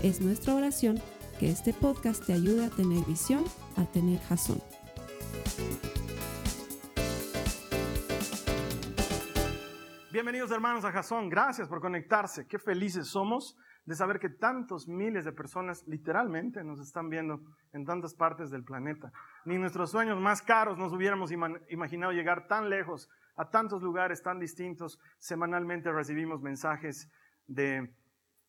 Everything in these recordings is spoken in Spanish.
Es nuestra oración que este podcast te ayude a tener visión, a tener jazón. Bienvenidos hermanos a Jazón, gracias por conectarse. Qué felices somos de saber que tantos miles de personas literalmente nos están viendo en tantas partes del planeta. Ni nuestros sueños más caros nos hubiéramos imaginado llegar tan lejos, a tantos lugares tan distintos. Semanalmente recibimos mensajes de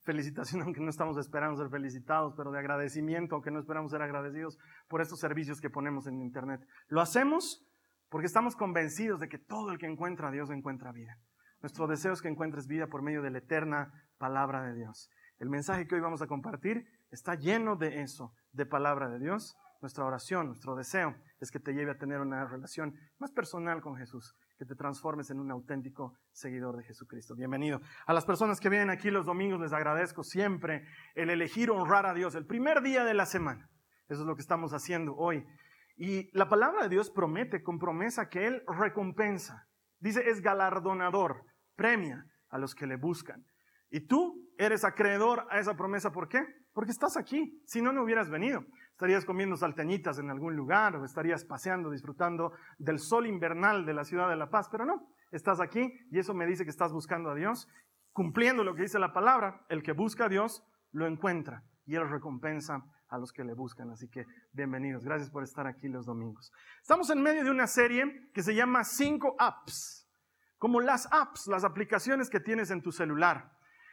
felicitación, aunque no estamos esperando ser felicitados, pero de agradecimiento, aunque no esperamos ser agradecidos por estos servicios que ponemos en Internet. Lo hacemos porque estamos convencidos de que todo el que encuentra a Dios encuentra vida. Nuestro deseo es que encuentres vida por medio de la eterna palabra de Dios. El mensaje que hoy vamos a compartir está lleno de eso, de palabra de Dios. Nuestra oración, nuestro deseo es que te lleve a tener una relación más personal con Jesús, que te transformes en un auténtico seguidor de Jesucristo. Bienvenido. A las personas que vienen aquí los domingos les agradezco siempre el elegir honrar a Dios el primer día de la semana. Eso es lo que estamos haciendo hoy. Y la palabra de Dios promete con promesa que Él recompensa. Dice, es galardonador premia a los que le buscan. Y tú eres acreedor a esa promesa, ¿por qué? Porque estás aquí. Si no, no hubieras venido. Estarías comiendo salteñitas en algún lugar o estarías paseando, disfrutando del sol invernal de la ciudad de La Paz, pero no, estás aquí y eso me dice que estás buscando a Dios, cumpliendo lo que dice la palabra, el que busca a Dios lo encuentra y Él recompensa a los que le buscan. Así que bienvenidos, gracias por estar aquí los domingos. Estamos en medio de una serie que se llama Cinco Apps como las apps, las aplicaciones que tienes en tu celular.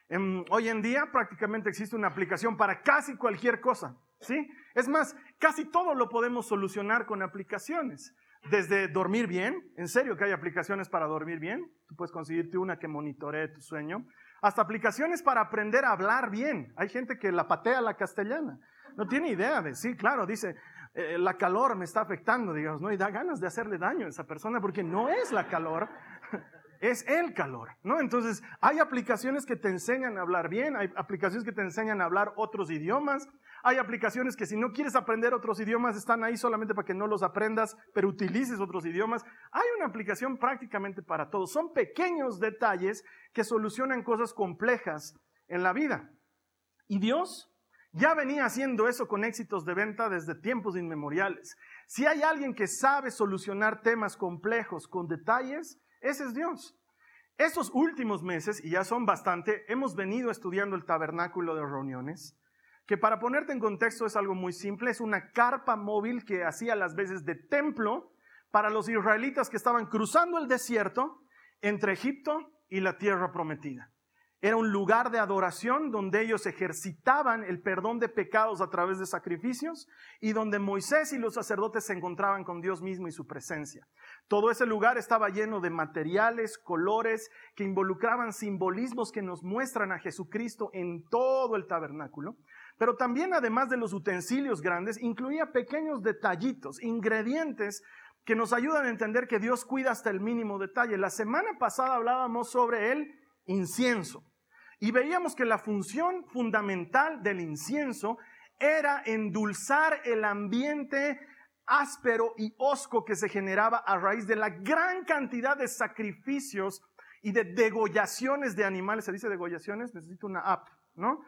Em, hoy en día prácticamente existe una aplicación para casi cualquier cosa, ¿sí? Es más, casi todo lo podemos solucionar con aplicaciones. Desde dormir bien, en serio que hay aplicaciones para dormir bien, tú puedes conseguirte una que monitoree tu sueño, hasta aplicaciones para aprender a hablar bien. Hay gente que la patea la castellana, no tiene idea de, sí, claro, dice, eh, la calor me está afectando, digamos, ¿no? Y da ganas de hacerle daño a esa persona porque no es la calor, es el calor, ¿no? Entonces, hay aplicaciones que te enseñan a hablar bien, hay aplicaciones que te enseñan a hablar otros idiomas, hay aplicaciones que si no quieres aprender otros idiomas están ahí solamente para que no los aprendas, pero utilices otros idiomas. Hay una aplicación prácticamente para todo. Son pequeños detalles que solucionan cosas complejas en la vida. Y Dios ya venía haciendo eso con éxitos de venta desde tiempos inmemoriales. Si hay alguien que sabe solucionar temas complejos con detalles, ese es Dios. Estos últimos meses, y ya son bastante, hemos venido estudiando el tabernáculo de reuniones, que para ponerte en contexto es algo muy simple, es una carpa móvil que hacía las veces de templo para los israelitas que estaban cruzando el desierto entre Egipto y la tierra prometida. Era un lugar de adoración donde ellos ejercitaban el perdón de pecados a través de sacrificios y donde Moisés y los sacerdotes se encontraban con Dios mismo y su presencia. Todo ese lugar estaba lleno de materiales, colores que involucraban simbolismos que nos muestran a Jesucristo en todo el tabernáculo. Pero también, además de los utensilios grandes, incluía pequeños detallitos, ingredientes que nos ayudan a entender que Dios cuida hasta el mínimo detalle. La semana pasada hablábamos sobre el incienso. Y veíamos que la función fundamental del incienso era endulzar el ambiente áspero y hosco que se generaba a raíz de la gran cantidad de sacrificios y de degollaciones de animales. ¿Se dice degollaciones? Necesito una app, ¿no?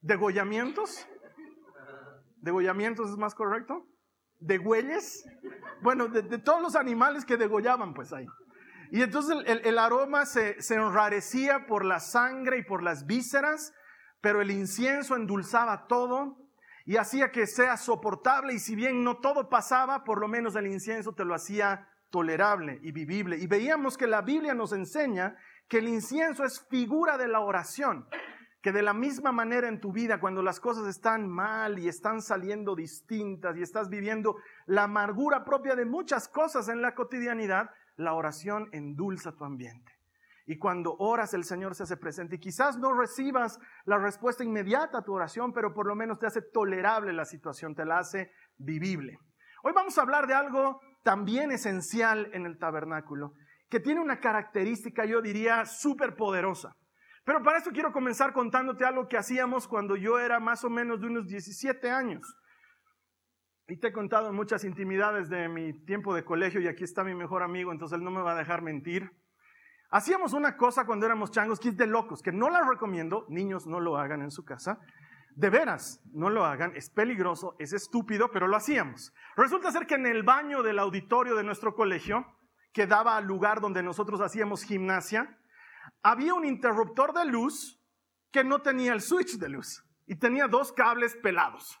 ¿Degollamientos? ¿Degollamientos es más correcto? ¿Degüelles? Bueno, de, todos los animales que degollaban, pues ahí. Y entonces el, aroma se, se enrarecía por la sangre y por las vísceras, pero el incienso endulzaba todo y hacía que sea soportable y si bien no todo pasaba, por lo menos el incienso te lo hacía tolerable y vivible. Y veíamos que la Biblia nos enseña que el incienso es figura de la oración, que de la misma manera en tu vida, cuando las cosas están mal y están saliendo distintas y estás viviendo la amargura propia de muchas cosas en la cotidianidad, la oración endulza tu ambiente. Y cuando oras, el Señor se hace presente. Y quizás no recibas la respuesta inmediata a tu oración, pero por lo menos te hace tolerable la situación, te la hace vivible. Hoy vamos a hablar de algo también esencial en el tabernáculo, que tiene una característica, yo diría, súper poderosa. Pero para eso quiero comenzar contándote algo que hacíamos cuando yo era más o menos de unos 17 años. Y te he contado muchas intimidades de mi tiempo de colegio y aquí está mi mejor amigo, entonces él no me va a dejar mentir. Hacíamos una cosa cuando éramos changos que es de locos, que no la recomiendo, niños no lo hagan en su casa. De veras, no lo hagan, es peligroso, es estúpido, pero lo hacíamos. Resulta ser que en el baño del auditorio de nuestro colegio, que daba al lugar donde nosotros hacíamos gimnasia, había un interruptor de luz que no tenía el switch de luz y tenía dos cables pelados.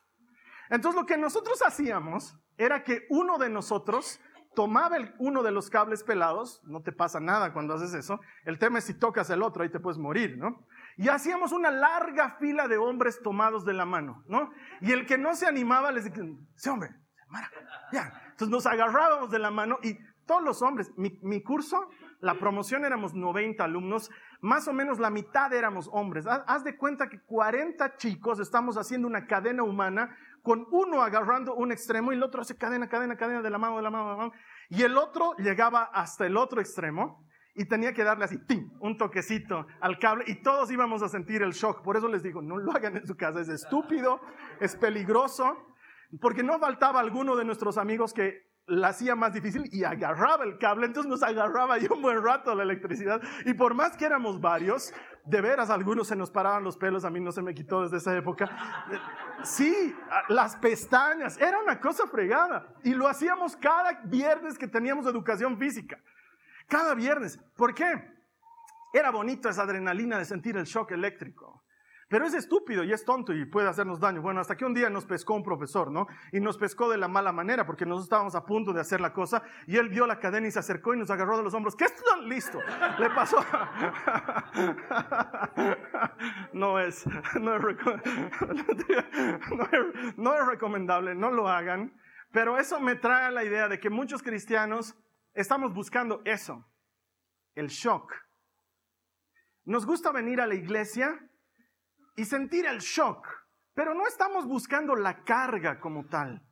Entonces lo que nosotros hacíamos era que uno de nosotros tomaba uno de los cables pelados, no te pasa nada cuando haces eso, el tema es si tocas el otro, ahí te puedes morir, ¿no? Y hacíamos una larga fila de hombres tomados de la mano, ¿no? Y el que no se animaba les decía, sí hombre, ya. Entonces nos agarrábamos de la mano y todos los hombres, mi, mi curso, la promoción éramos 90 alumnos, más o menos la mitad éramos hombres. Haz de cuenta que 40 chicos estamos haciendo una cadena humana con uno agarrando un extremo y el otro hace cadena, cadena, cadena de la mano, de la mano, de la mano. Y el otro llegaba hasta el otro extremo y tenía que darle así, ¡tim! un toquecito al cable y todos íbamos a sentir el shock. Por eso les digo, no lo hagan en su casa, es estúpido, es peligroso, porque no faltaba alguno de nuestros amigos que la hacía más difícil y agarraba el cable, entonces nos agarraba ya un buen rato la electricidad. Y por más que éramos varios, de veras algunos se nos paraban los pelos, a mí no se me quitó desde esa época. Sí, las pestañas, era una cosa fregada. Y lo hacíamos cada viernes que teníamos educación física. Cada viernes. ¿Por qué? Era bonito esa adrenalina de sentir el shock eléctrico. Pero es estúpido y es tonto y puede hacernos daño. Bueno, hasta que un día nos pescó un profesor, ¿no? Y nos pescó de la mala manera porque nosotros estábamos a punto de hacer la cosa y él vio la cadena y se acercó y nos agarró de los hombros. ¿Qué están listo? Le pasó. no es, no es, no es recomendable, no lo hagan. Pero eso me trae a la idea de que muchos cristianos estamos buscando eso, el shock. Nos gusta venir a la iglesia y sentir el shock. Pero no estamos buscando la carga como tal.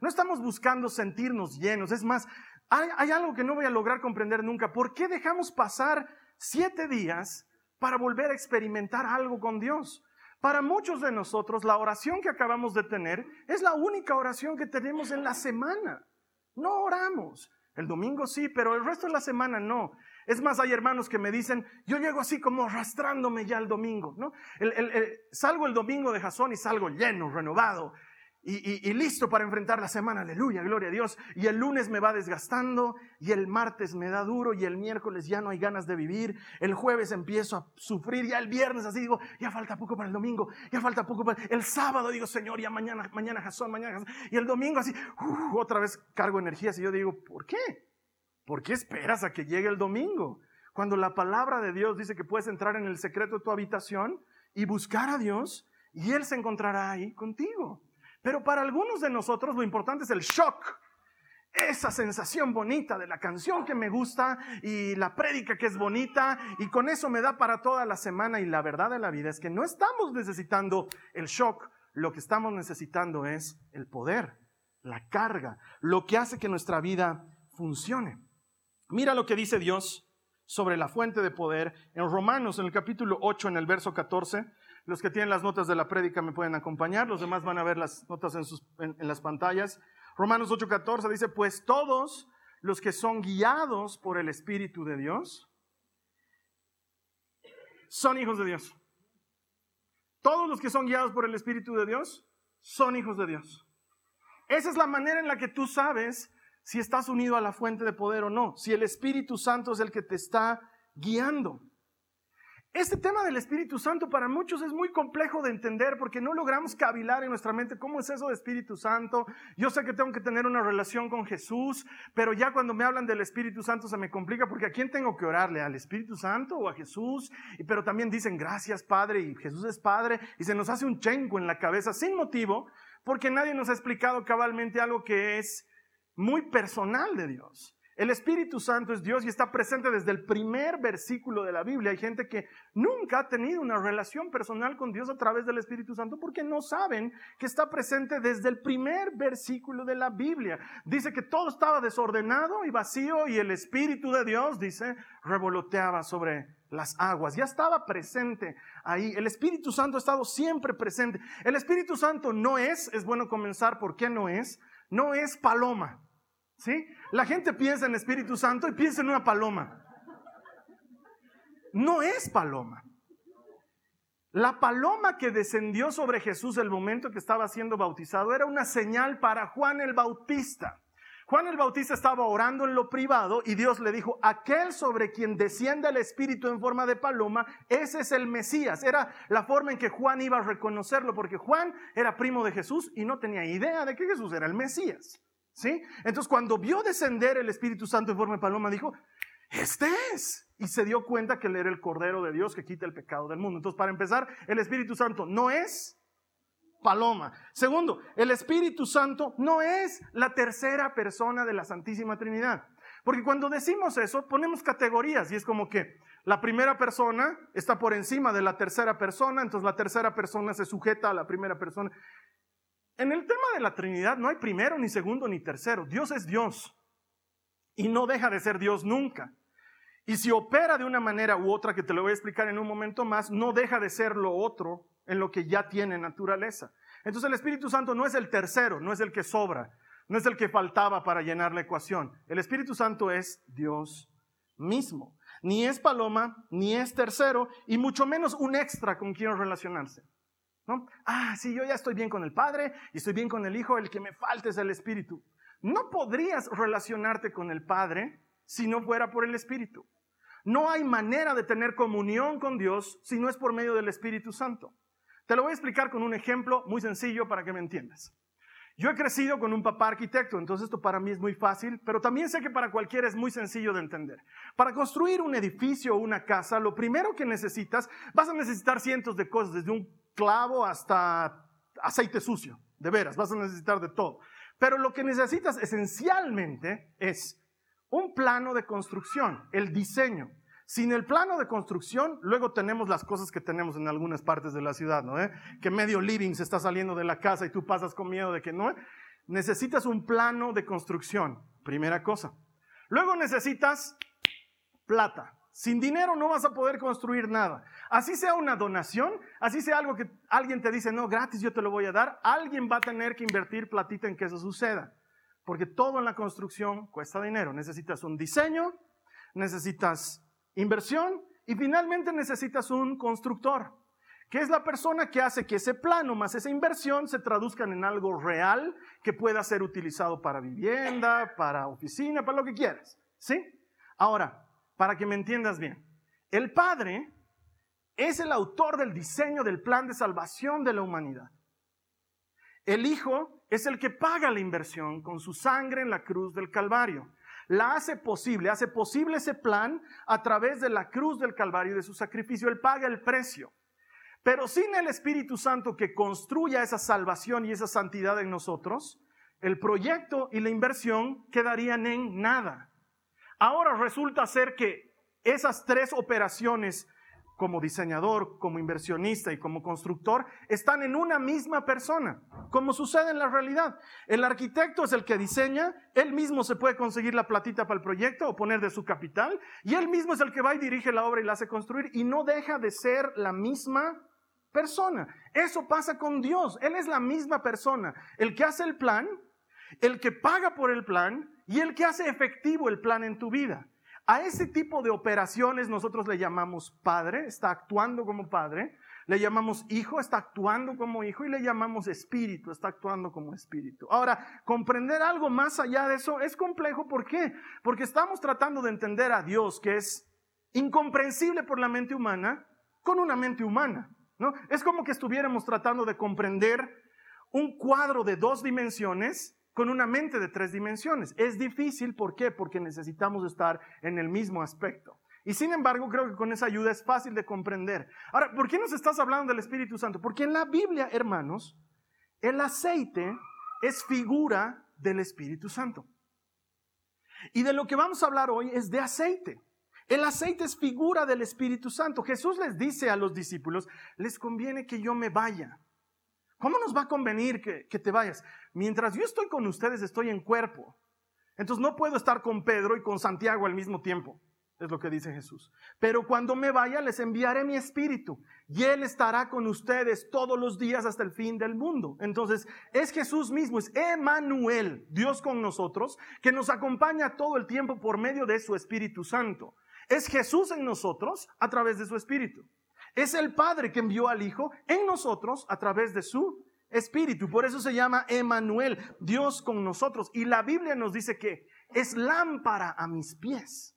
No estamos buscando sentirnos llenos. Es más, hay, algo que no voy a lograr comprender nunca. ¿Por qué dejamos pasar siete días para volver a experimentar algo con Dios? Para muchos de nosotros, la oración que acabamos de tener es la única oración que tenemos en la semana. No oramos. El domingo sí, pero el resto de la semana no. Es más, hay hermanos que me dicen, yo llego así como arrastrándome ya el domingo, ¿no? salgo el domingo de Jasón y salgo lleno, renovado, y, listo para enfrentar la semana, aleluya, gloria a Dios. Y el lunes me va desgastando, y el martes me da duro, y el miércoles ya no hay ganas de vivir, el jueves empiezo a sufrir, ya el viernes así digo, ya falta poco para el domingo, ya falta poco para el sábado, digo, Señor, ya mañana, mañana Jasón, mañana. Y el domingo así, otra vez cargo energías, y yo digo, ¿por qué? ¿Por qué esperas a que llegue el domingo? Cuando la palabra de Dios dice que puedes entrar en el secreto de tu habitación y buscar a Dios, y Él se encontrará ahí contigo. Pero para algunos de nosotros lo importante es el shock. Esa sensación bonita de la canción que me gusta y la prédica que es bonita y con eso me da para toda la semana y la verdad de la vida es que no estamos necesitando el shock, lo que estamos necesitando es el poder, la carga, lo que hace que nuestra vida funcione. Mira lo que dice Dios sobre la fuente de poder en Romanos en el capítulo 8 en el verso 14 los que tienen las notas de la prédica me pueden acompañar, los demás van a ver las notas en, las pantallas. Romanos 8:14 dice, pues todos los que son guiados por el Espíritu de Dios son hijos de Dios. Todos los que son guiados por el Espíritu de Dios son hijos de Dios. Esa es la manera en la que tú sabes si estás unido a la fuente de poder o no, si el Espíritu Santo es el que te está guiando. Este tema del Espíritu Santo para muchos es muy complejo de entender porque no logramos cavilar en nuestra mente cómo es eso de Espíritu Santo. Yo sé que tengo que tener una relación con Jesús, pero ya cuando me hablan del Espíritu Santo se me complica porque a quién tengo que orarle, al Espíritu Santo o a Jesús. Pero también dicen gracias Padre y Jesús es Padre y se nos hace un chenco en la cabeza sin motivo porque nadie nos ha explicado cabalmente algo que es muy personal de Dios. El Espíritu Santo es Dios y está presente desde el primer versículo de la Biblia. Hay gente que nunca ha tenido una relación personal con Dios a través del Espíritu Santo porque no saben que está presente desde el primer versículo de la Biblia. Dice que todo estaba desordenado y vacío y el Espíritu de Dios, dice, revoloteaba sobre las aguas. Ya estaba presente ahí. El Espíritu Santo ha estado siempre presente. El Espíritu Santo no es, es bueno comenzar, ¿por qué no es? No es paloma. ¿Sí? La gente piensa en Espíritu Santo y piensa en una paloma. No es paloma. La paloma que descendió sobre Jesús el momento que estaba siendo bautizado era una señal para Juan el Bautista. Juan el Bautista estaba orando en lo privado y Dios le dijo, aquel sobre quien desciende el Espíritu en forma de paloma, ese es el Mesías. Era la forma en que Juan iba a reconocerlo, porque Juan era primo de Jesús y no tenía idea de que Jesús era el Mesías. ¿Sí? Entonces cuando vio descender el Espíritu Santo en forma de paloma, dijo, este es. Y se dio cuenta que él era el Cordero de Dios que quita el pecado del mundo. Entonces, para empezar, el Espíritu Santo no es paloma. Segundo, el Espíritu Santo no es la tercera persona de la Santísima Trinidad. Porque cuando decimos eso, ponemos categorías y es como que la primera persona está por encima de la tercera persona, entonces la tercera persona se sujeta a la primera persona. En el tema de la Trinidad no hay primero, ni segundo, ni tercero. Dios es Dios y no deja de ser Dios nunca. Y si opera de una manera u otra, que te lo voy a explicar en un momento más, no deja de ser lo otro en lo que ya tiene naturaleza. Entonces el Espíritu Santo no es el tercero, no es el que sobra, no es el que faltaba para llenar la ecuación. El Espíritu Santo es Dios mismo. Ni es paloma, ni es tercero, y mucho menos un extra con quien relacionarse. Ah, sí, yo ya estoy bien con el Padre y estoy bien con el Hijo, el que me falta es el Espíritu. No podrías relacionarte con el Padre si no fuera por el Espíritu. No hay manera de tener comunión con Dios si no es por medio del Espíritu Santo. Te lo voy a explicar con un ejemplo muy sencillo para que me entiendas. Yo he crecido con un papá arquitecto, entonces esto para mí es muy fácil, pero también sé que para cualquiera es muy sencillo de entender. Para construir un edificio o una casa, lo primero que necesitas, vas a necesitar cientos de cosas, desde un clavo hasta aceite sucio, de veras, vas a necesitar de todo. Pero lo que necesitas esencialmente es un plano de construcción, el diseño. Sin el plano de construcción, luego tenemos las cosas que tenemos en algunas partes de la ciudad, ¿no? ¿Eh? Que medio living se está saliendo de la casa y tú pasas con miedo de que no. Necesitas un plano de construcción, primera cosa. Luego necesitas plata. Sin dinero no vas a poder construir nada. Así sea una donación, así sea algo que alguien te dice, no, gratis yo te lo voy a dar, alguien va a tener que invertir platita en que eso suceda. Porque todo en la construcción cuesta dinero. Necesitas un diseño, necesitas inversión y finalmente necesitas un constructor, que es la persona que hace que ese plano más esa inversión se traduzcan en algo real que pueda ser utilizado para vivienda, para oficina, para lo que quieras. ¿Sí? Ahora, para que me entiendas bien, el Padre es el autor del diseño del plan de salvación de la humanidad. El Hijo es el que paga la inversión con su sangre en la cruz del Calvario. La hace posible, hace posible ese plan a través de la cruz del Calvario y de su sacrificio. Él paga el precio. Pero sin el Espíritu Santo que construya esa salvación y esa santidad en nosotros, el proyecto y la inversión quedarían en nada. Ahora resulta ser que esas tres operaciones como diseñador, como inversionista y como constructor, están en una misma persona, como sucede en la realidad. El arquitecto es el que diseña, él mismo se puede conseguir la platita para el proyecto o poner de su capital, y él mismo es el que va y dirige la obra y la hace construir, y no deja de ser la misma persona. Eso pasa con Dios, Él es la misma persona, el que hace el plan, el que paga por el plan y el que hace efectivo el plan en tu vida. A ese tipo de operaciones nosotros le llamamos padre, está actuando como padre, le llamamos hijo, está actuando como hijo y le llamamos espíritu, está actuando como espíritu. Ahora, comprender algo más allá de eso es complejo, ¿por qué? Porque estamos tratando de entender a Dios que es incomprensible por la mente humana con una mente humana, ¿no? Es como que estuviéramos tratando de comprender un cuadro de dos dimensiones con una mente de tres dimensiones. Es difícil, ¿por qué? Porque necesitamos estar en el mismo aspecto. Y sin embargo, creo que con esa ayuda es fácil de comprender. Ahora, ¿por qué nos estás hablando del Espíritu Santo? Porque en la Biblia, hermanos, el aceite es figura del Espíritu Santo. Y de lo que vamos a hablar hoy es de aceite. El aceite es figura del Espíritu Santo. Jesús les dice a los discípulos, les conviene que yo me vaya. ¿Cómo nos va a convenir que, te vayas? Mientras yo estoy con ustedes, estoy en cuerpo. Entonces no puedo estar con Pedro y con Santiago al mismo tiempo es lo que dice Jesús. Pero cuando me vaya les enviaré mi espíritu y Él estará con ustedes todos los días hasta el fin del mundo. Entonces es Jesús mismo, es Emanuel, Dios con nosotros, que nos acompaña todo el tiempo por medio de su Espíritu Santo. Es Jesús en nosotros a través de su Espíritu. Es el Padre que envió al Hijo en nosotros a través de su Espíritu. Por eso se llama Emanuel, Dios con nosotros. Y la Biblia nos dice que es lámpara a mis pies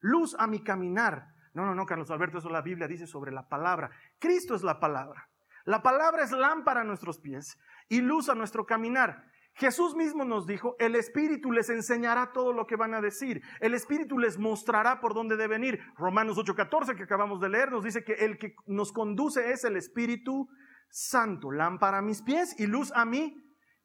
luz a mi caminar. No, no, no, Carlos Alberto, eso la Biblia dice sobre la palabra. Cristo es la palabra. La palabra es lámpara a nuestros pies y luz a nuestro caminar. Jesús mismo nos dijo, el Espíritu les enseñará todo lo que van a decir. El Espíritu les mostrará por dónde deben ir. Romanos 8:14 que acabamos de leer nos dice que el que nos conduce es el Espíritu Santo, lámpara a mis pies y luz a mi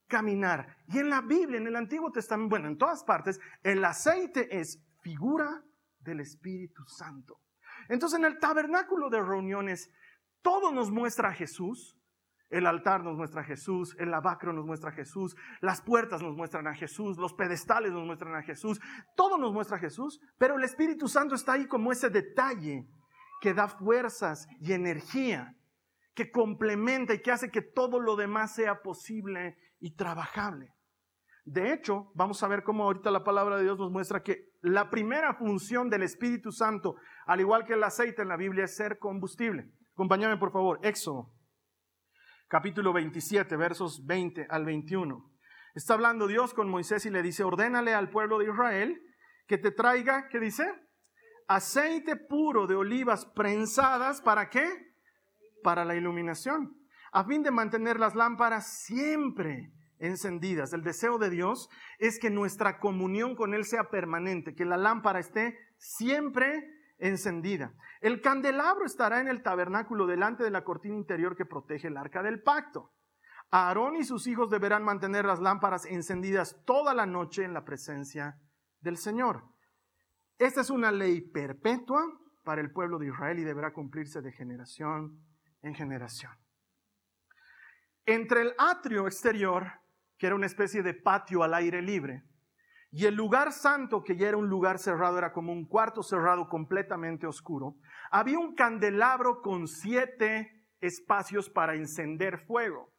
caminar. Y en la Biblia, en el Antiguo Testamento, bueno, en todas partes, el aceite es figura del Espíritu Santo. Entonces en el tabernáculo de reuniones todo nos muestra a Jesús. El altar nos muestra a Jesús, el lavacro nos muestra a Jesús, las puertas nos muestran a Jesús, los pedestales nos muestran a Jesús, todo nos muestra a Jesús, pero el Espíritu Santo está ahí como ese detalle que da fuerzas y energía, que complementa y que hace que todo lo demás sea posible y trabajable. De hecho, vamos a ver cómo ahorita la palabra de Dios nos muestra que la primera función del Espíritu Santo, al igual que el aceite en la Biblia, es ser combustible. Acompáñame por favor, Éxodo, capítulo 27, versos 20 al 21. Está hablando Dios con Moisés y le dice, ordénale al pueblo de Israel que te traiga, ¿qué dice? Aceite puro de olivas prensadas, ¿para qué? Para la iluminación, a fin de mantener las lámparas siempre encendidas. El deseo de Dios es que nuestra comunión con Él sea permanente, que la lámpara esté siempre encendida. El candelabro estará en el tabernáculo delante de la cortina interior que protege el arca del pacto. Aarón y sus hijos deberán mantener las lámparas encendidas toda la noche en la presencia del Señor. Esta es una ley perpetua para el pueblo de Israel y deberá cumplirse de generación en generación. Entre el atrio exterior que era una especie de patio al aire libre. Y el lugar santo, que ya era un lugar cerrado, era como un cuarto cerrado completamente oscuro. Había un candelabro con siete espacios para encender fuego.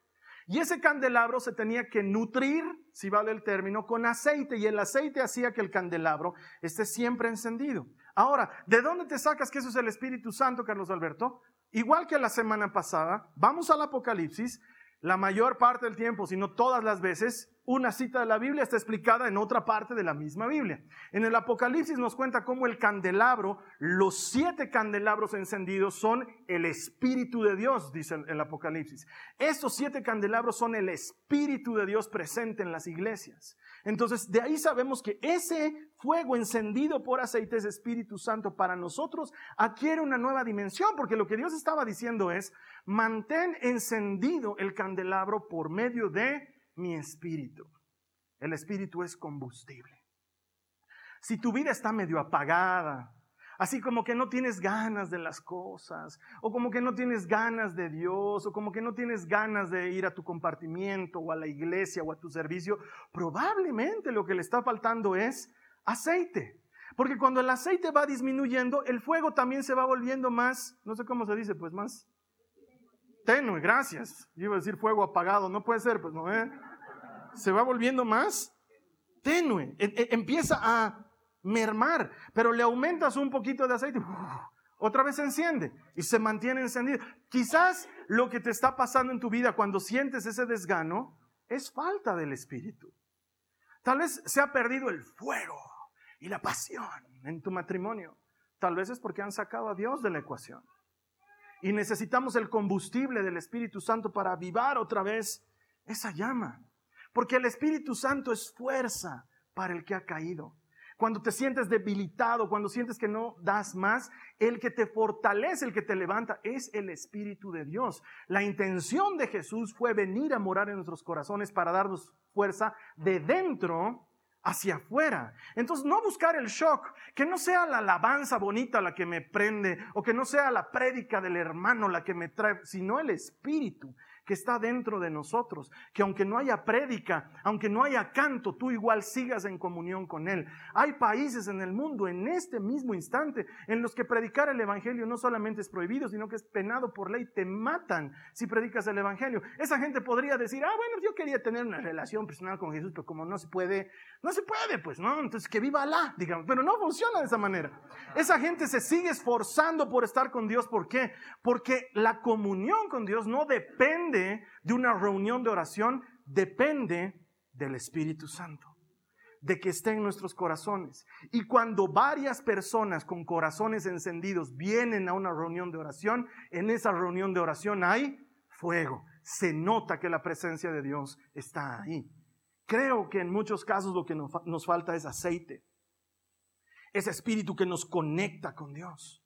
Y ese candelabro se tenía que nutrir, si vale el término, con aceite. Y el aceite hacía que el candelabro esté siempre encendido. Ahora, ¿de dónde te sacas que eso es el Espíritu Santo, Carlos Alberto? Igual que la semana pasada, vamos al Apocalipsis la mayor parte del tiempo, si no todas las veces, una cita de la Biblia está explicada en otra parte de la misma Biblia. En el Apocalipsis nos cuenta cómo el candelabro, los siete candelabros encendidos son el Espíritu de Dios, dice el Apocalipsis. Estos siete candelabros son el Espíritu de Dios presente en las iglesias. Entonces, de ahí sabemos que ese fuego encendido por aceite es Espíritu Santo para nosotros adquiere una nueva dimensión, porque lo que Dios estaba diciendo es, mantén encendido el candelabro por medio de mi espíritu. El espíritu es combustible. Si tu vida está medio apagada, Así como que no tienes ganas de las cosas, o como que no tienes ganas de Dios, o como que no tienes ganas de ir a tu compartimiento, o a la iglesia, o a tu servicio. Probablemente lo que le está faltando es aceite. Porque cuando el aceite va disminuyendo, el fuego también se va volviendo más, no sé cómo se dice, pues más tenue, gracias. Yo iba a decir fuego apagado, no puede ser, pues no, ¿eh? Se va volviendo más tenue, e, e, empieza a mermar, pero le aumentas un poquito de aceite, otra vez se enciende y se mantiene encendido. Quizás lo que te está pasando en tu vida cuando sientes ese desgano es falta del Espíritu. Tal vez se ha perdido el fuego y la pasión en tu matrimonio. Tal vez es porque han sacado a Dios de la ecuación. Y necesitamos el combustible del Espíritu Santo para avivar otra vez esa llama. Porque el Espíritu Santo es fuerza para el que ha caído. Cuando te sientes debilitado, cuando sientes que no das más, el que te fortalece, el que te levanta, es el Espíritu de Dios. La intención de Jesús fue venir a morar en nuestros corazones para darnos fuerza de dentro hacia afuera. Entonces, no buscar el shock, que no sea la alabanza bonita la que me prende, o que no sea la prédica del hermano la que me trae, sino el espíritu que está dentro de nosotros, que aunque no haya prédica, aunque no haya canto, tú igual sigas en comunión con Él. Hay países en el mundo en este mismo instante en los que predicar el Evangelio no solamente es prohibido, sino que es penado por ley, te matan si predicas el Evangelio. Esa gente podría decir, ah, bueno, yo quería tener una relación personal con Jesús, pero como no se puede, no se puede, pues, ¿no? Entonces que viva Alá, digamos, pero no funciona de esa manera. Esa gente se sigue esforzando por estar con Dios, ¿por qué? Porque la comunión con Dios no depende de una reunión de oración, depende del Espíritu Santo, de que esté en nuestros corazones. Y cuando varias personas con corazones encendidos vienen a una reunión de oración, en esa reunión de oración hay fuego. Se nota que la presencia de Dios está ahí. Creo que en muchos casos lo que nos falta es aceite. Ese espíritu que nos conecta con Dios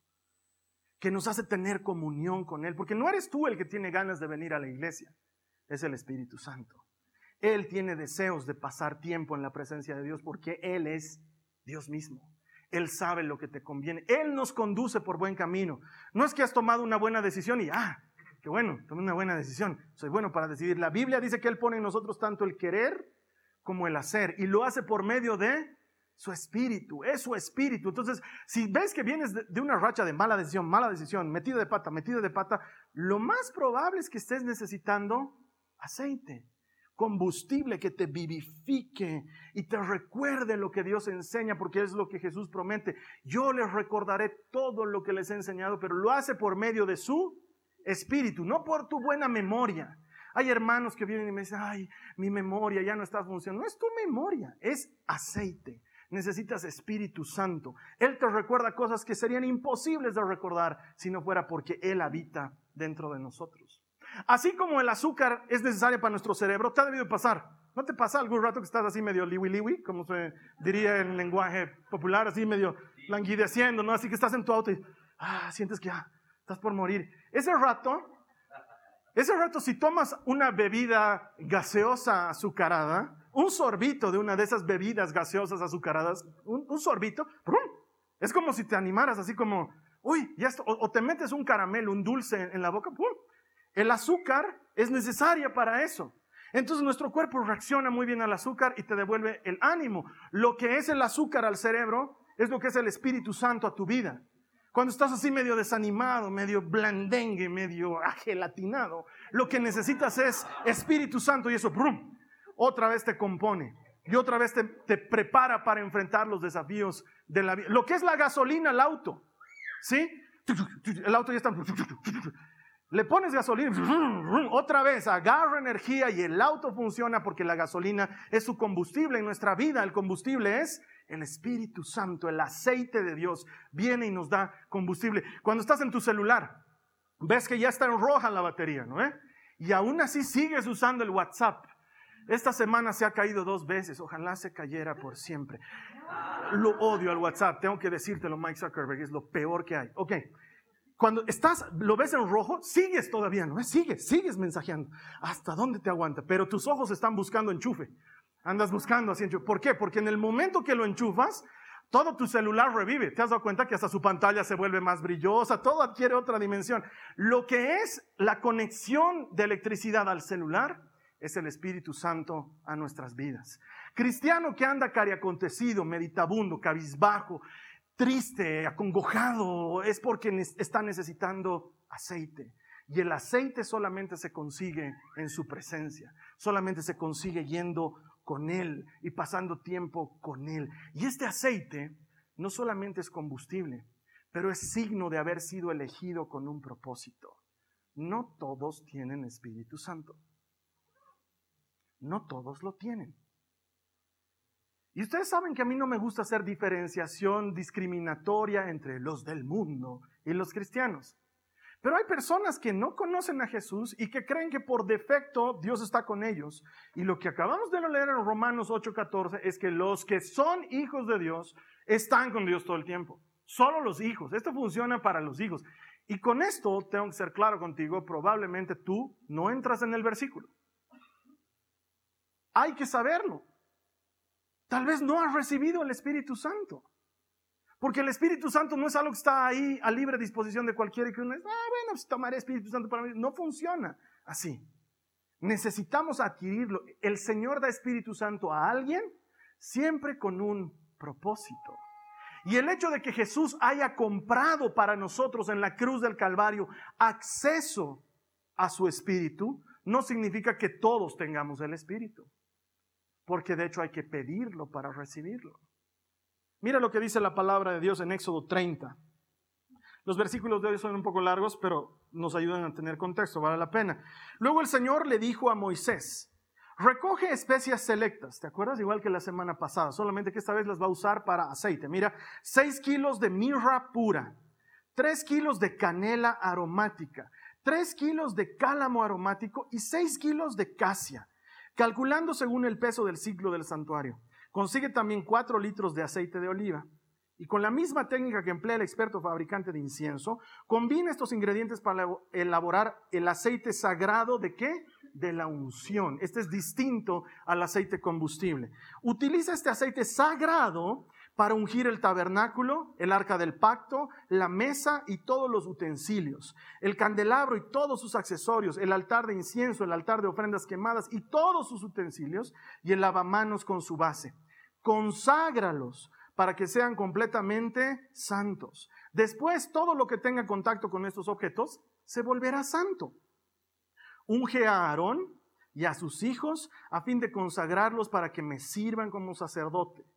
que nos hace tener comunión con Él, porque no eres tú el que tiene ganas de venir a la iglesia, es el Espíritu Santo. Él tiene deseos de pasar tiempo en la presencia de Dios porque Él es Dios mismo. Él sabe lo que te conviene. Él nos conduce por buen camino. No es que has tomado una buena decisión y, ah, qué bueno, tomé una buena decisión. Soy bueno para decidir. La Biblia dice que Él pone en nosotros tanto el querer como el hacer y lo hace por medio de su espíritu, es su espíritu. Entonces, si ves que vienes de, una racha de mala decisión, mala decisión, metida de pata, metida de pata, lo más probable es que estés necesitando aceite, combustible que te vivifique y te recuerde lo que Dios enseña, porque es lo que Jesús promete. Yo les recordaré todo lo que les he enseñado, pero lo hace por medio de su espíritu, no por tu buena memoria. Hay hermanos que vienen y me dicen, ay, mi memoria ya no está funcionando. No es tu memoria, es aceite necesitas Espíritu Santo. Él te recuerda cosas que serían imposibles de recordar si no fuera porque Él habita dentro de nosotros. Así como el azúcar es necesario para nuestro cerebro, te ha debido pasar. ¿No te pasa algún rato que estás así medio liwi liwi, como se diría en lenguaje popular, así medio languideciendo, ¿no? Así que estás en tu auto y ah, sientes que ah, estás por morir. Ese rato, ese rato si tomas una bebida gaseosa azucarada, un sorbito de una de esas bebidas gaseosas azucaradas, un, sorbito, es como si te animaras así como, uy, ya o, te metes un caramelo, un dulce en la boca, ¡pum! El azúcar es necesaria para eso. Entonces nuestro cuerpo reacciona muy bien al azúcar y te devuelve el ánimo. Lo que es el azúcar al cerebro es lo que es el Espíritu Santo a tu vida. Cuando estás así medio desanimado, medio blandengue, medio agelatinado, lo que necesitas es Espíritu Santo y eso, ¡brum! Otra vez te compone y otra vez te, prepara para enfrentar los desafíos de la vida. Lo que es la gasolina al auto, ¿sí? El auto ya está... Le pones gasolina, otra vez agarra energía y el auto funciona porque la gasolina es su combustible en nuestra vida. El combustible es el Espíritu Santo, el aceite de Dios. Viene y nos da combustible. Cuando estás en tu celular, ves que ya está en roja la batería, ¿no? Y aún así sigues usando el WhatsApp. Esta semana se ha caído dos veces. Ojalá se cayera por siempre. Lo odio al WhatsApp. Tengo que decírtelo, Mike Zuckerberg. Es lo peor que hay. Ok. Cuando estás, lo ves en rojo, sigues todavía, ¿no? Sigues, sigues mensajeando. ¿Hasta dónde te aguanta? Pero tus ojos están buscando enchufe. Andas buscando así enchufe. ¿Por qué? Porque en el momento que lo enchufas, todo tu celular revive. ¿Te has dado cuenta que hasta su pantalla se vuelve más brillosa? Todo adquiere otra dimensión. Lo que es la conexión de electricidad al celular es el Espíritu Santo a nuestras vidas. Cristiano que anda cariacontecido, meditabundo, cabizbajo, triste, acongojado, es porque está necesitando aceite. Y el aceite solamente se consigue en su presencia, solamente se consigue yendo con Él y pasando tiempo con Él. Y este aceite no solamente es combustible, pero es signo de haber sido elegido con un propósito. No todos tienen Espíritu Santo no todos lo tienen. Y ustedes saben que a mí no me gusta hacer diferenciación discriminatoria entre los del mundo y los cristianos. Pero hay personas que no conocen a Jesús y que creen que por defecto Dios está con ellos. Y lo que acabamos de leer en Romanos 8:14 es que los que son hijos de Dios están con Dios todo el tiempo. Solo los hijos. Esto funciona para los hijos. Y con esto tengo que ser claro contigo, probablemente tú no entras en el versículo. Hay que saberlo. Tal vez no has recibido el Espíritu Santo. Porque el Espíritu Santo no es algo que está ahí a libre disposición de cualquiera y que uno dice, ah, bueno, pues tomaré Espíritu Santo para mí. No funciona así. Necesitamos adquirirlo. El Señor da Espíritu Santo a alguien siempre con un propósito. Y el hecho de que Jesús haya comprado para nosotros en la cruz del Calvario acceso a su Espíritu, no significa que todos tengamos el Espíritu porque de hecho hay que pedirlo para recibirlo. Mira lo que dice la palabra de Dios en Éxodo 30. Los versículos de hoy son un poco largos, pero nos ayudan a tener contexto, vale la pena. Luego el Señor le dijo a Moisés, recoge especias selectas, ¿te acuerdas? Igual que la semana pasada, solamente que esta vez las va a usar para aceite. Mira, 6 kilos de mirra pura, 3 kilos de canela aromática, 3 kilos de cálamo aromático y 6 kilos de casia calculando según el peso del ciclo del santuario. Consigue también cuatro litros de aceite de oliva. Y con la misma técnica que emplea el experto fabricante de incienso, combina estos ingredientes para elaborar el aceite sagrado de qué? De la unción. Este es distinto al aceite combustible. Utiliza este aceite sagrado para ungir el tabernáculo, el arca del pacto, la mesa y todos los utensilios, el candelabro y todos sus accesorios, el altar de incienso, el altar de ofrendas quemadas y todos sus utensilios, y el lavamanos con su base. Conságralos para que sean completamente santos. Después, todo lo que tenga contacto con estos objetos se volverá santo. Unge a Aarón y a sus hijos a fin de consagrarlos para que me sirvan como sacerdote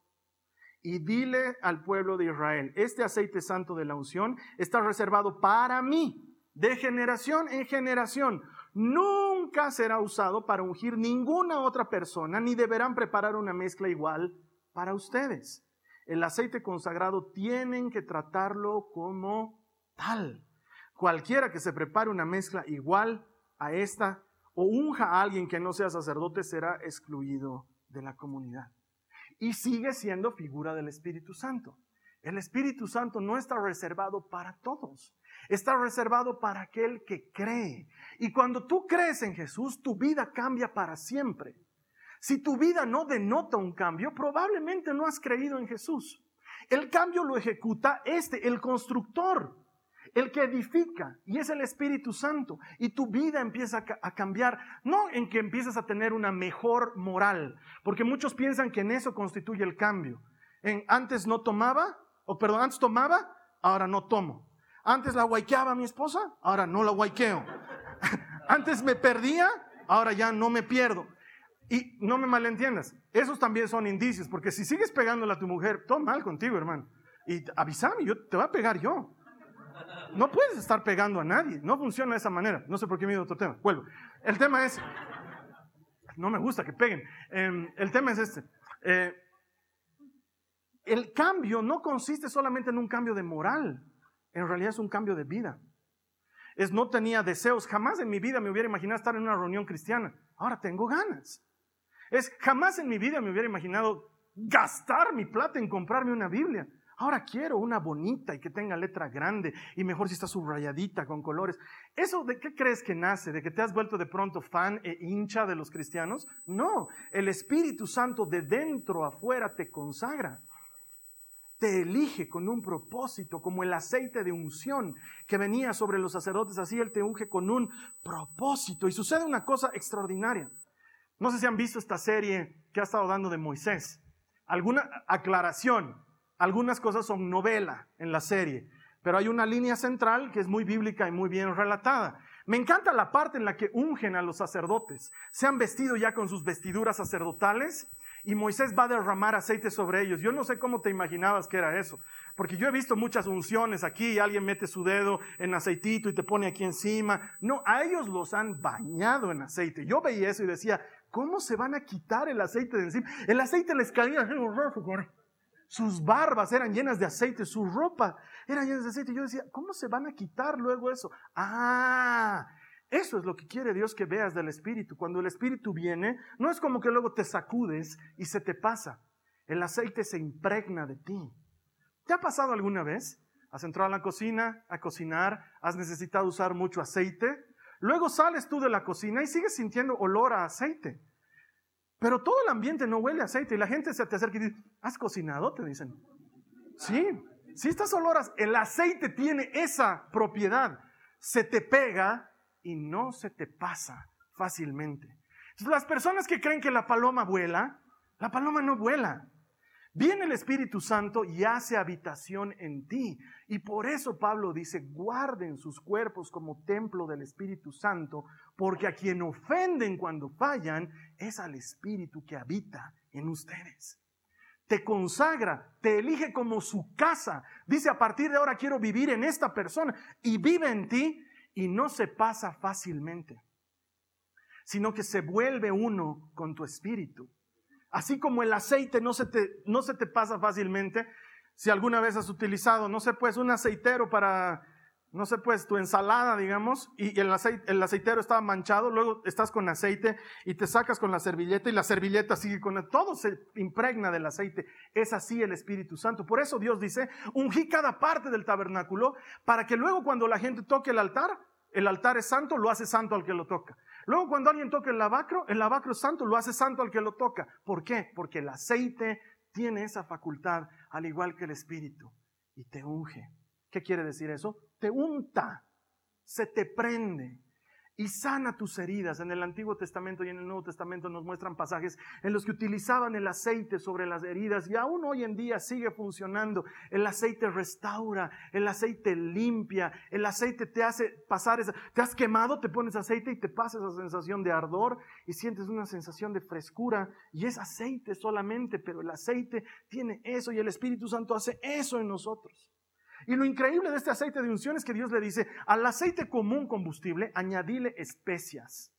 y dile al pueblo de Israel, este aceite santo de la unción está reservado para mí, de generación en generación. Nunca será usado para ungir ninguna otra persona, ni deberán preparar una mezcla igual para ustedes. El aceite consagrado tienen que tratarlo como tal. Cualquiera que se prepare una mezcla igual a esta o unja a alguien que no sea sacerdote será excluido de la comunidad y sigue siendo figura del Espíritu Santo. El Espíritu Santo no está reservado para todos, está reservado para aquel que cree. Y cuando tú crees en Jesús, tu vida cambia para siempre. Si tu vida no denota un cambio, probablemente no has creído en Jesús. El cambio lo ejecuta este, el constructor el que edifica, y es el Espíritu Santo, y tu vida empieza a, cambiar, no en que empiezas a tener una mejor moral, porque muchos piensan que en eso constituye el cambio. En, antes no tomaba, o perdón, antes tomaba, ahora no tomo. Antes la guayqueaba mi esposa, ahora no la guayqueo. antes me perdía, ahora ya no me pierdo. Y no me malentiendas, esos también son indicios, porque si sigues pegándole a tu mujer, todo mal contigo, hermano. Y avísame, yo te voy a pegar yo. No puedes estar pegando a nadie. No funciona de esa manera. No sé por qué me he otro tema. Vuelvo. El tema es, no me gusta que peguen. Em, el tema es este. Eh, el cambio no consiste solamente en un cambio de moral. En realidad es un cambio de vida. Es no tenía deseos. Jamás en mi vida me hubiera imaginado estar en una reunión cristiana. Ahora tengo ganas. Es jamás en mi vida me hubiera imaginado gastar mi plata en comprarme una Biblia. Ahora quiero una bonita y que tenga letra grande y mejor si está subrayadita con colores. ¿Eso de qué crees que nace? ¿De que te has vuelto de pronto fan e hincha de los cristianos? No, el Espíritu Santo de dentro afuera te consagra. Te elige con un propósito, como el aceite de unción que venía sobre los sacerdotes, así Él te unge con un propósito. Y sucede una cosa extraordinaria. No sé si han visto esta serie que ha estado dando de Moisés. ¿Alguna aclaración? Algunas cosas son novela en la serie, pero hay una línea central que es muy bíblica y muy bien relatada. Me encanta la parte en la que ungen a los sacerdotes. Se han vestido ya con sus vestiduras sacerdotales y Moisés va a derramar aceite sobre ellos. Yo no sé cómo te imaginabas que era eso, porque yo he visto muchas unciones aquí y alguien mete su dedo en aceitito y te pone aquí encima. No, a ellos los han bañado en aceite. Yo veía eso y decía, ¿cómo se van a quitar el aceite de encima? El aceite les caía sus barbas eran llenas de aceite, su ropa era llena de aceite. Yo decía, ¿cómo se van a quitar luego eso? Ah, eso es lo que quiere Dios que veas del Espíritu. Cuando el Espíritu viene, no es como que luego te sacudes y se te pasa. El aceite se impregna de ti. ¿Te ha pasado alguna vez? Has entrado a la cocina a cocinar, has necesitado usar mucho aceite, luego sales tú de la cocina y sigues sintiendo olor a aceite. Pero todo el ambiente no huele a aceite y la gente se te acerca y dice, ¿has cocinado? Te dicen. Sí, si estas oloras, el aceite tiene esa propiedad, se te pega y no se te pasa fácilmente. Entonces, las personas que creen que la paloma vuela, la paloma no vuela. Viene el Espíritu Santo y hace habitación en ti. Y por eso Pablo dice, guarden sus cuerpos como templo del Espíritu Santo, porque a quien ofenden cuando fallan es al Espíritu que habita en ustedes. Te consagra, te elige como su casa. Dice, a partir de ahora quiero vivir en esta persona y vive en ti y no se pasa fácilmente, sino que se vuelve uno con tu espíritu. Así como el aceite no se te, no se te pasa fácilmente, si alguna vez has utilizado, no sé, pues un aceitero para, no sé, pues tu ensalada, digamos, y el, aceite, el aceitero estaba manchado, luego estás con aceite y te sacas con la servilleta y la servilleta sigue con todo se impregna del aceite. Es así el Espíritu Santo. Por eso Dios dice, ungí cada parte del tabernáculo para que luego cuando la gente toque el altar, el altar es santo, lo hace santo al que lo toca. Luego cuando alguien toca el lavacro, el lavacro es santo, lo hace santo al que lo toca. ¿Por qué? Porque el aceite tiene esa facultad, al igual que el Espíritu, y te unge. ¿Qué quiere decir eso? Te unta, se te prende y sana tus heridas. En el Antiguo Testamento y en el Nuevo Testamento nos muestran pasajes en los que utilizaban el aceite sobre las heridas y aún hoy en día sigue funcionando. El aceite restaura, el aceite limpia, el aceite te hace pasar esa, te has quemado, te pones aceite y te pasa esa sensación de ardor y sientes una sensación de frescura y es aceite solamente, pero el aceite tiene eso y el Espíritu Santo hace eso en nosotros. Y lo increíble de este aceite de unción es que Dios le dice, al aceite común combustible, añadile especias.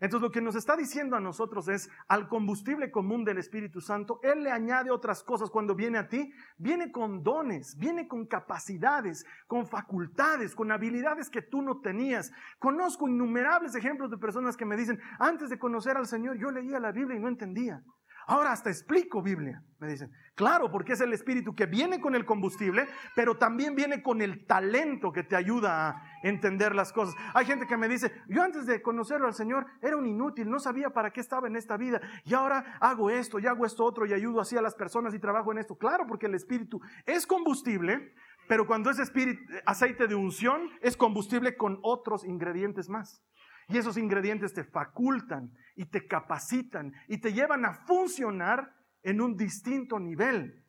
Entonces lo que nos está diciendo a nosotros es, al combustible común del Espíritu Santo, Él le añade otras cosas cuando viene a ti, viene con dones, viene con capacidades, con facultades, con habilidades que tú no tenías. Conozco innumerables ejemplos de personas que me dicen, antes de conocer al Señor, yo leía la Biblia y no entendía. Ahora hasta explico Biblia, me dicen. Claro, porque es el Espíritu que viene con el combustible, pero también viene con el talento que te ayuda a entender las cosas. Hay gente que me dice, yo antes de conocerlo al Señor era un inútil, no sabía para qué estaba en esta vida y ahora hago esto y hago esto otro y ayudo así a las personas y trabajo en esto. Claro, porque el Espíritu es combustible, pero cuando es espíritu, aceite de unción, es combustible con otros ingredientes más. Y esos ingredientes te facultan y te capacitan y te llevan a funcionar en un distinto nivel.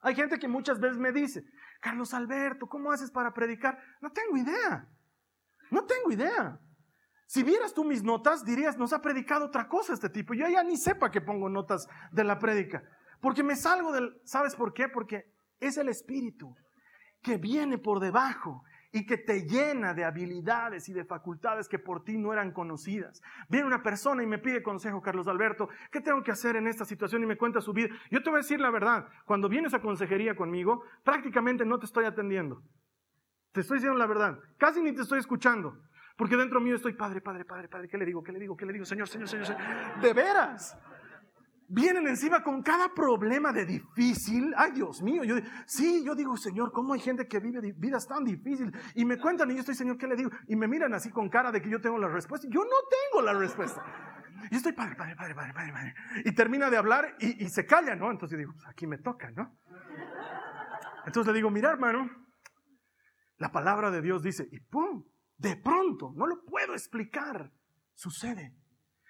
Hay gente que muchas veces me dice, Carlos Alberto, ¿cómo haces para predicar? No tengo idea. No tengo idea. Si vieras tú mis notas, dirías, nos ha predicado otra cosa este tipo. Yo ya ni sepa que pongo notas de la prédica. Porque me salgo del... ¿Sabes por qué? Porque es el Espíritu que viene por debajo y que te llena de habilidades y de facultades que por ti no eran conocidas. Viene una persona y me pide consejo, Carlos Alberto, ¿qué tengo que hacer en esta situación? Y me cuenta su vida. Yo te voy a decir la verdad, cuando vienes a consejería conmigo, prácticamente no te estoy atendiendo. Te estoy diciendo la verdad, casi ni te estoy escuchando. Porque dentro mío estoy, Padre, Padre, Padre, Padre, ¿qué le digo? ¿Qué le digo? ¿Qué le digo? Señor, Señor, Señor, Señor. De veras vienen encima con cada problema de difícil. Ay, Dios mío, yo, sí, yo digo, Señor, ¿cómo hay gente que vive vidas tan difíciles? Y me cuentan y yo estoy, Señor, ¿qué le digo? Y me miran así con cara de que yo tengo la respuesta. Yo no tengo la respuesta. Y estoy, padre, padre, padre, padre, padre, padre. Y termina de hablar y, se calla, ¿no? Entonces yo digo, pues aquí me toca, ¿no? Entonces le digo, mira, hermano, la palabra de Dios dice, y pum, de pronto, no lo puedo explicar, sucede.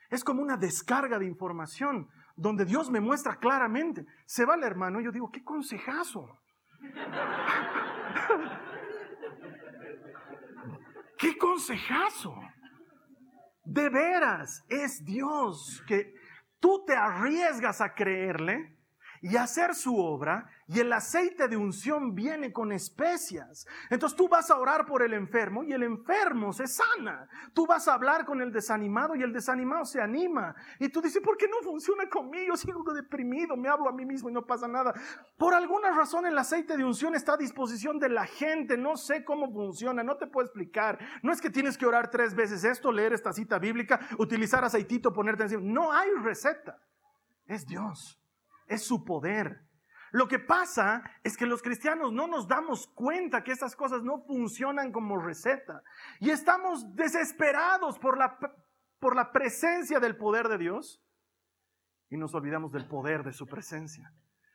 Es como una descarga de información donde Dios me muestra claramente. Se va el hermano y yo digo, qué consejazo. qué consejazo. De veras es Dios que tú te arriesgas a creerle y hacer su obra y el aceite de unción viene con especias. Entonces tú vas a orar por el enfermo y el enfermo se sana. Tú vas a hablar con el desanimado y el desanimado se anima. Y tú dices, ¿por qué no funciona conmigo? Sigo deprimido, me hablo a mí mismo y no pasa nada. Por alguna razón el aceite de unción está a disposición de la gente. No sé cómo funciona, no te puedo explicar. No es que tienes que orar tres veces esto, leer esta cita bíblica, utilizar aceitito, ponerte encima. No hay receta. Es Dios. Es su poder. Lo que pasa es que los cristianos no nos damos cuenta que estas cosas no funcionan como receta y estamos desesperados por la, por la presencia del poder de Dios y nos olvidamos del poder de su presencia.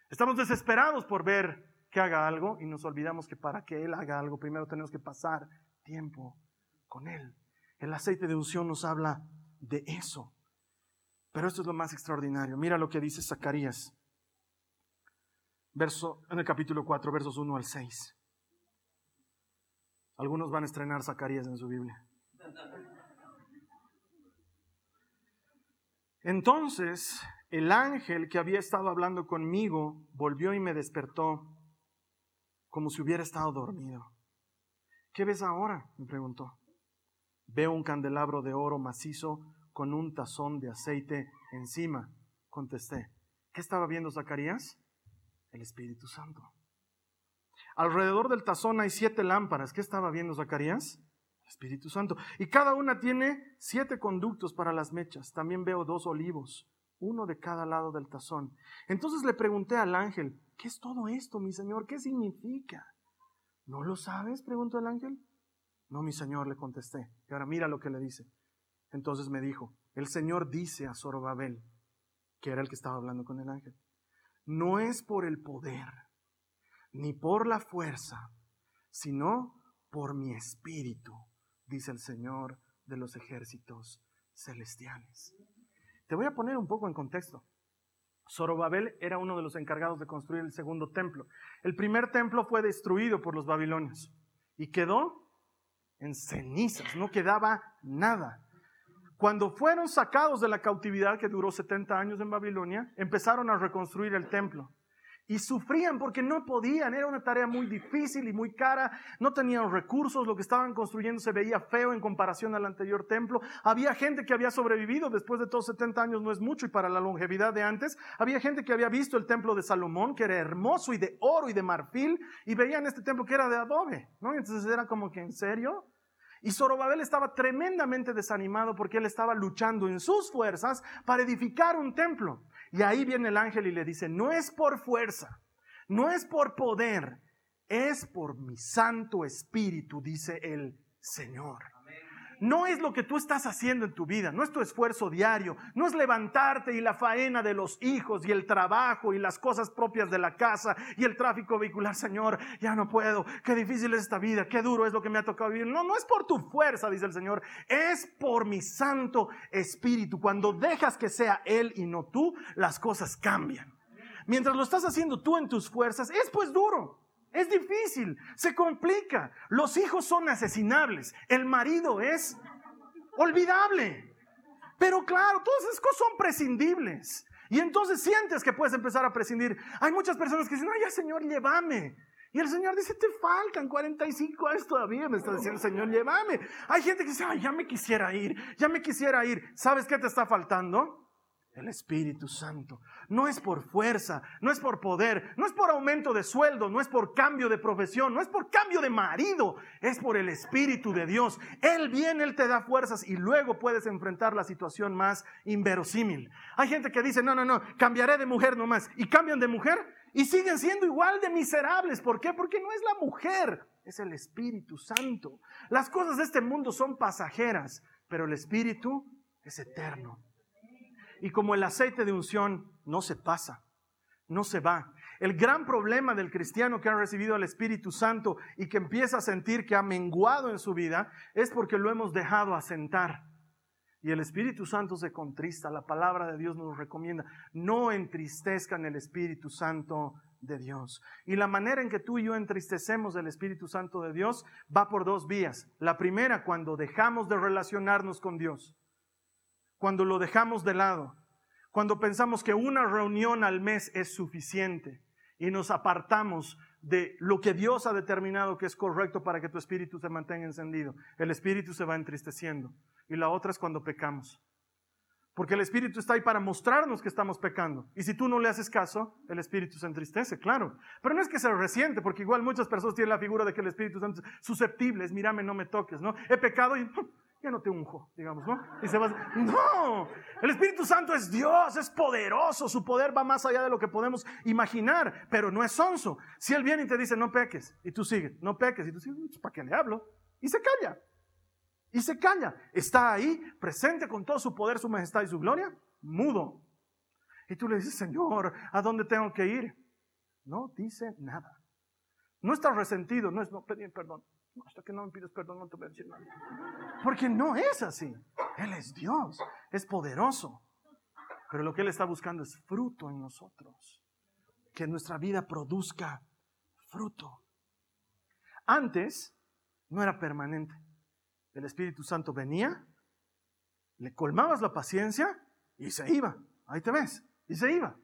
Estamos desesperados por ver que haga algo y nos olvidamos que para que Él haga algo primero tenemos que pasar tiempo con Él. El aceite de unción nos habla de eso. Pero esto es lo más extraordinario. Mira lo que dice Zacarías, verso, en el capítulo 4, versos 1 al 6. Algunos van a estrenar Zacarías en su Biblia. Entonces el ángel que había estado hablando conmigo volvió y me despertó como si hubiera estado dormido. ¿Qué ves ahora? me preguntó. Veo un candelabro de oro macizo con un tazón de aceite encima, contesté. ¿Qué estaba viendo Zacarías? El Espíritu Santo. Alrededor del tazón hay siete lámparas. ¿Qué estaba viendo Zacarías? El Espíritu Santo. Y cada una tiene siete conductos para las mechas. También veo dos olivos, uno de cada lado del tazón. Entonces le pregunté al ángel, ¿qué es todo esto, mi Señor? ¿Qué significa? ¿No lo sabes? preguntó el ángel. No, mi Señor, le contesté. Y ahora mira lo que le dice. Entonces me dijo, el Señor dice a Zorobabel, que era el que estaba hablando con el ángel, no es por el poder, ni por la fuerza, sino por mi espíritu, dice el Señor de los ejércitos celestiales. Te voy a poner un poco en contexto. Zorobabel era uno de los encargados de construir el segundo templo. El primer templo fue destruido por los babilonios y quedó en cenizas, no quedaba nada. Cuando fueron sacados de la cautividad que duró 70 años en Babilonia, empezaron a reconstruir el templo y sufrían porque no podían, era una tarea muy difícil y muy cara, no tenían recursos, lo que estaban construyendo se veía feo en comparación al anterior templo, había gente que había sobrevivido después de todos 70 años, no es mucho y para la longevidad de antes, había gente que había visto el templo de Salomón, que era hermoso y de oro y de marfil, y veían este templo que era de adobe, ¿no? Entonces era como que, ¿en serio? Y Zorobabel estaba tremendamente desanimado porque él estaba luchando en sus fuerzas para edificar un templo. Y ahí viene el ángel y le dice, no es por fuerza, no es por poder, es por mi Santo Espíritu, dice el Señor no es lo que tú estás haciendo en tu vida, no es tu esfuerzo diario, no es levantarte y la faena de los hijos y el trabajo y las cosas propias de la casa y el tráfico vehicular, Señor, ya no puedo, qué difícil es esta vida, qué duro es lo que me ha tocado vivir. No, no es por tu fuerza, dice el Señor, es por mi Santo Espíritu. Cuando dejas que sea Él y no tú, las cosas cambian. Mientras lo estás haciendo tú en tus fuerzas, es pues duro. Es difícil, se complica. Los hijos son asesinables. El marido es olvidable. Pero claro, todas esas cosas son prescindibles. Y entonces sientes que puedes empezar a prescindir. Hay muchas personas que dicen, ay, ya Señor, llévame. Y el Señor dice, te faltan 45 años todavía, me está diciendo Señor, llévame. Hay gente que dice, ay, ya me quisiera ir, ya me quisiera ir. ¿Sabes qué te está faltando? El Espíritu Santo. No es por fuerza, no es por poder, no es por aumento de sueldo, no es por cambio de profesión, no es por cambio de marido, es por el Espíritu de Dios. Él viene, Él te da fuerzas y luego puedes enfrentar la situación más inverosímil. Hay gente que dice, no, no, no, cambiaré de mujer nomás. Y cambian de mujer y siguen siendo igual de miserables. ¿Por qué? Porque no es la mujer, es el Espíritu Santo. Las cosas de este mundo son pasajeras, pero el Espíritu es eterno y como el aceite de unción no se pasa, no se va. El gran problema del cristiano que ha recibido el Espíritu Santo y que empieza a sentir que ha menguado en su vida es porque lo hemos dejado asentar. Y el Espíritu Santo se contrista. La palabra de Dios nos recomienda, no entristezcan el Espíritu Santo de Dios. Y la manera en que tú y yo entristecemos el Espíritu Santo de Dios va por dos vías. La primera, cuando dejamos de relacionarnos con Dios cuando lo dejamos de lado, cuando pensamos que una reunión al mes es suficiente y nos apartamos de lo que Dios ha determinado que es correcto para que tu espíritu se mantenga encendido. El espíritu se va entristeciendo. Y la otra es cuando pecamos. Porque el espíritu está ahí para mostrarnos que estamos pecando. Y si tú no le haces caso, el espíritu se entristece, claro. Pero no es que se resiente, porque igual muchas personas tienen la figura de que el espíritu es susceptible, es mírame, no me toques, ¿no? He pecado y ya no te unjo, digamos, ¿no? Y se va, no, el Espíritu Santo es Dios, es poderoso, su poder va más allá de lo que podemos imaginar, pero no es sonso. Si Él viene y te dice, no peques, y tú sigues, no peques, y tú sigues, pues, ¿para qué le hablo? Y se calla, y se calla. Está ahí, presente con todo su poder, su majestad y su gloria, mudo. Y tú le dices, Señor, ¿a dónde tengo que ir? No dice nada. No estás resentido, no es no perdón. Hasta que no me pides perdón no te voy a decir nada. Porque no es así. Él es Dios, es poderoso. Pero lo que Él está buscando es fruto en nosotros. Que nuestra vida produzca fruto. Antes no era permanente. El Espíritu Santo venía, le colmabas la paciencia y se iba. Ahí te ves. Y se iba.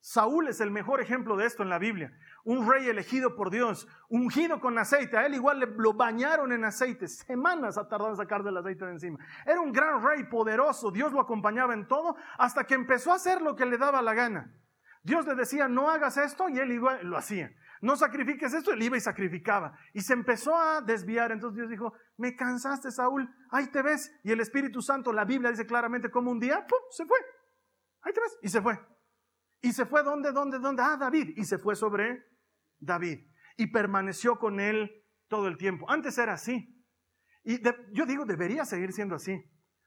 Saúl es el mejor ejemplo de esto en la Biblia. Un rey elegido por Dios, ungido con aceite. A él igual le, lo bañaron en aceite. Semanas ha tardado en sacar del aceite de encima. Era un gran rey poderoso. Dios lo acompañaba en todo hasta que empezó a hacer lo que le daba la gana. Dios le decía, no hagas esto y él igual lo hacía. No sacrifiques esto, él iba y sacrificaba. Y se empezó a desviar. Entonces Dios dijo, me cansaste, Saúl, ahí te ves. Y el Espíritu Santo, la Biblia dice claramente como un día, ¡pum!, se fue. Ahí te ves. Y se fue. Y se fue ¿dónde, dónde, dónde? Ah, David. Y se fue sobre David. Y permaneció con él todo el tiempo. Antes era así. Y yo digo, debería seguir siendo así.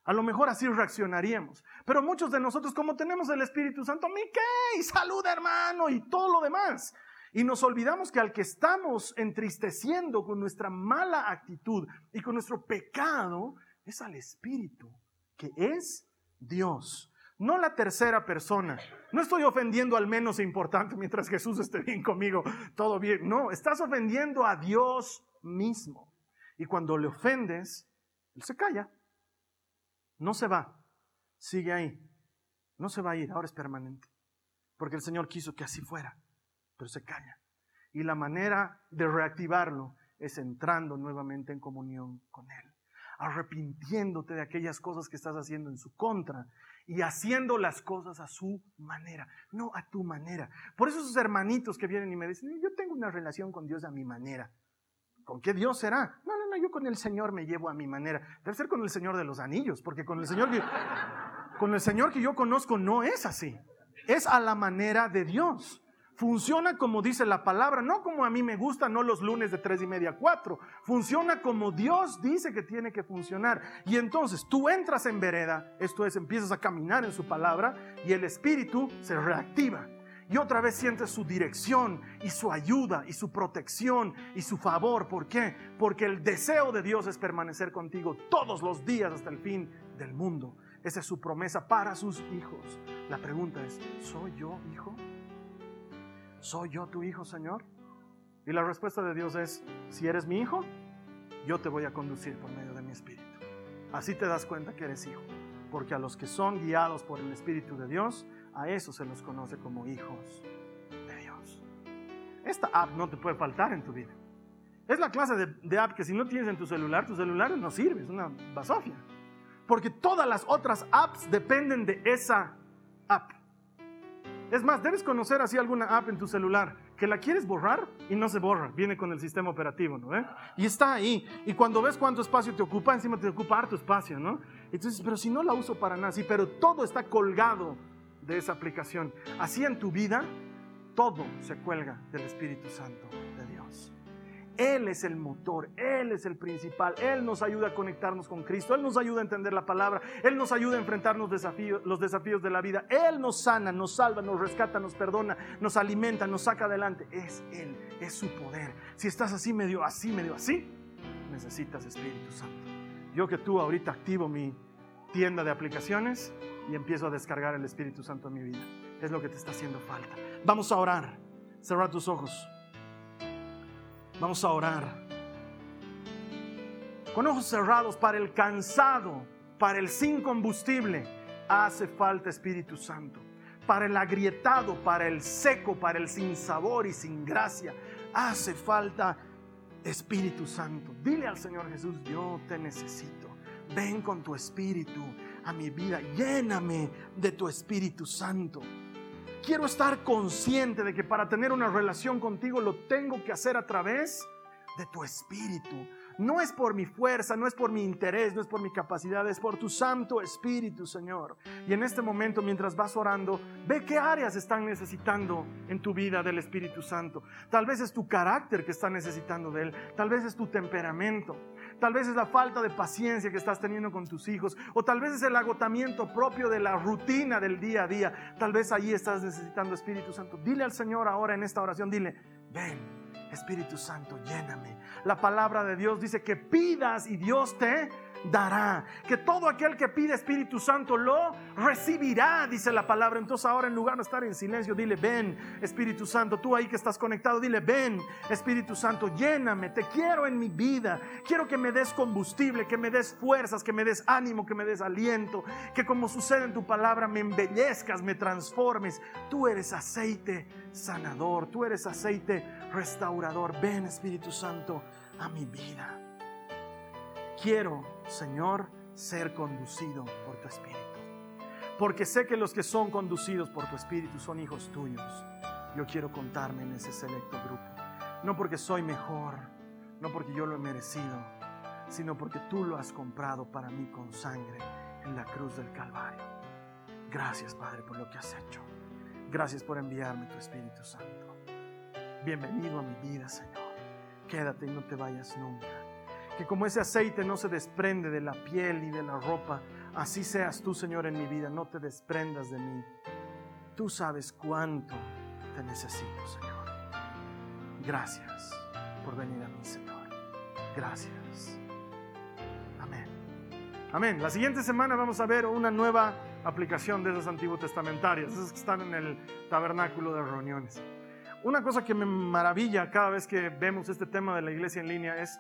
A lo mejor así reaccionaríamos. Pero muchos de nosotros, como tenemos el Espíritu Santo, ¿mi qué? Salud, hermano, y todo lo demás. Y nos olvidamos que al que estamos entristeciendo con nuestra mala actitud y con nuestro pecado es al Espíritu, que es Dios no la tercera persona. No estoy ofendiendo al menos importante mientras Jesús esté bien conmigo, todo bien. No, estás ofendiendo a Dios mismo. Y cuando le ofendes, Él se calla. No se va, sigue ahí. No se va a ir, ahora es permanente. Porque el Señor quiso que así fuera, pero se calla. Y la manera de reactivarlo es entrando nuevamente en comunión con Él arrepintiéndote de aquellas cosas que estás haciendo en su contra y haciendo las cosas a su manera, no a tu manera. Por eso esos hermanitos que vienen y me dicen, yo tengo una relación con Dios a mi manera. ¿Con qué Dios será? No, no, no, yo con el Señor me llevo a mi manera. Debe ser con el Señor de los anillos, porque con el Señor que, con el Señor que yo conozco no es así. Es a la manera de Dios. Funciona como dice la palabra, no como a mí me gusta, no los lunes de tres y media a cuatro. Funciona como Dios dice que tiene que funcionar. Y entonces tú entras en vereda, esto es, empiezas a caminar en su palabra y el espíritu se reactiva. Y otra vez sientes su dirección y su ayuda y su protección y su favor. ¿Por qué? Porque el deseo de Dios es permanecer contigo todos los días hasta el fin del mundo. Esa es su promesa para sus hijos. La pregunta es, ¿soy yo hijo? ¿Soy yo tu hijo, Señor? Y la respuesta de Dios es, si eres mi hijo, yo te voy a conducir por medio de mi espíritu. Así te das cuenta que eres hijo, porque a los que son guiados por el Espíritu de Dios, a eso se los conoce como hijos de Dios. Esta app no te puede faltar en tu vida. Es la clase de, de app que si no tienes en tu celular, tu celular no sirve, es una basofia. Porque todas las otras apps dependen de esa app. Es más, debes conocer así alguna app en tu celular que la quieres borrar y no se borra, viene con el sistema operativo, ¿no? Y está ahí. Y cuando ves cuánto espacio te ocupa, encima te ocupa harto espacio, ¿no? Entonces, pero si no la uso para nada, sí, pero todo está colgado de esa aplicación. Así en tu vida, todo se cuelga del Espíritu Santo. Él es el motor, Él es el principal, Él nos ayuda a conectarnos con Cristo, Él nos ayuda a entender la palabra, Él nos ayuda a enfrentar los desafíos, los desafíos de la vida, Él nos sana, nos salva, nos rescata, nos perdona, nos alimenta, nos saca adelante. Es Él, es su poder. Si estás así, medio así, medio así, necesitas Espíritu Santo. Yo que tú ahorita activo mi tienda de aplicaciones y empiezo a descargar el Espíritu Santo en mi vida. Es lo que te está haciendo falta. Vamos a orar. Cerra tus ojos. Vamos a orar. Con ojos cerrados para el cansado, para el sin combustible, hace falta Espíritu Santo. Para el agrietado, para el seco, para el sin sabor y sin gracia, hace falta Espíritu Santo. Dile al Señor Jesús, yo te necesito. Ven con tu Espíritu a mi vida. Lléname de tu Espíritu Santo. Quiero estar consciente de que para tener una relación contigo lo tengo que hacer a través de tu espíritu. No es por mi fuerza, no es por mi interés, no es por mi capacidad, es por tu Santo Espíritu, Señor. Y en este momento, mientras vas orando, ve qué áreas están necesitando en tu vida del Espíritu Santo. Tal vez es tu carácter que está necesitando de Él, tal vez es tu temperamento, tal vez es la falta de paciencia que estás teniendo con tus hijos, o tal vez es el agotamiento propio de la rutina del día a día. Tal vez ahí estás necesitando Espíritu Santo. Dile al Señor ahora en esta oración, dile, ven, Espíritu Santo, lléname. La palabra de Dios dice que pidas y Dios te dará. Que todo aquel que pide Espíritu Santo lo recibirá, dice la palabra. Entonces ahora en lugar de estar en silencio, dile, ven Espíritu Santo. Tú ahí que estás conectado, dile, ven Espíritu Santo, lléname. Te quiero en mi vida. Quiero que me des combustible, que me des fuerzas, que me des ánimo, que me des aliento. Que como sucede en tu palabra, me embellezcas, me transformes. Tú eres aceite sanador. Tú eres aceite restaurador. Ven Espíritu Santo a mi vida. Quiero, Señor, ser conducido por tu Espíritu. Porque sé que los que son conducidos por tu Espíritu son hijos tuyos. Yo quiero contarme en ese selecto grupo. No porque soy mejor, no porque yo lo he merecido, sino porque tú lo has comprado para mí con sangre en la cruz del Calvario. Gracias, Padre, por lo que has hecho. Gracias por enviarme tu Espíritu Santo. Bienvenido a mi vida, Señor. Quédate y no te vayas nunca que como ese aceite no se desprende de la piel y de la ropa, así seas tú, Señor, en mi vida, no te desprendas de mí. Tú sabes cuánto te necesito, Señor. Gracias por venir a mí, Señor. Gracias. Amén. Amén. La siguiente semana vamos a ver una nueva aplicación de esas antiguos testamentarias, esas que están en el tabernáculo de reuniones. Una cosa que me maravilla cada vez que vemos este tema de la iglesia en línea es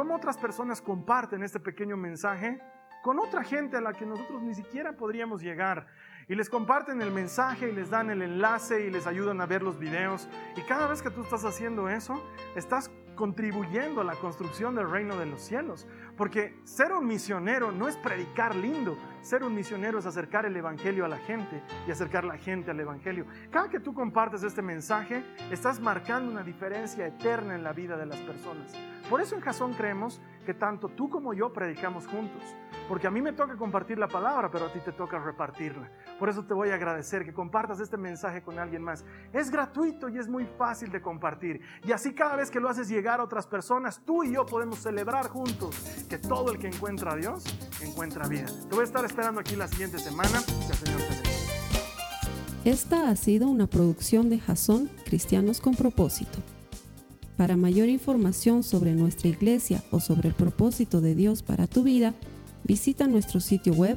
cómo otras personas comparten este pequeño mensaje con otra gente a la que nosotros ni siquiera podríamos llegar. Y les comparten el mensaje y les dan el enlace y les ayudan a ver los videos. Y cada vez que tú estás haciendo eso, estás contribuyendo a la construcción del reino de los cielos. Porque ser un misionero no es predicar lindo, ser un misionero es acercar el Evangelio a la gente y acercar la gente al Evangelio. Cada que tú compartes este mensaje, estás marcando una diferencia eterna en la vida de las personas. Por eso en Jasón creemos que tanto tú como yo predicamos juntos. Porque a mí me toca compartir la palabra, pero a ti te toca repartirla. Por eso te voy a agradecer que compartas este mensaje con alguien más. Es gratuito y es muy fácil de compartir. Y así cada vez que lo haces llegar a otras personas, tú y yo podemos celebrar juntos que todo el que encuentra a Dios encuentra vida. Te voy a estar esperando aquí la siguiente semana. Que el Señor te Esta ha sido una producción de Jason Cristianos con Propósito. Para mayor información sobre nuestra iglesia o sobre el propósito de Dios para tu vida, visita nuestro sitio web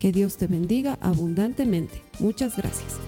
Que Dios te bendiga abundantemente. Muchas gracias.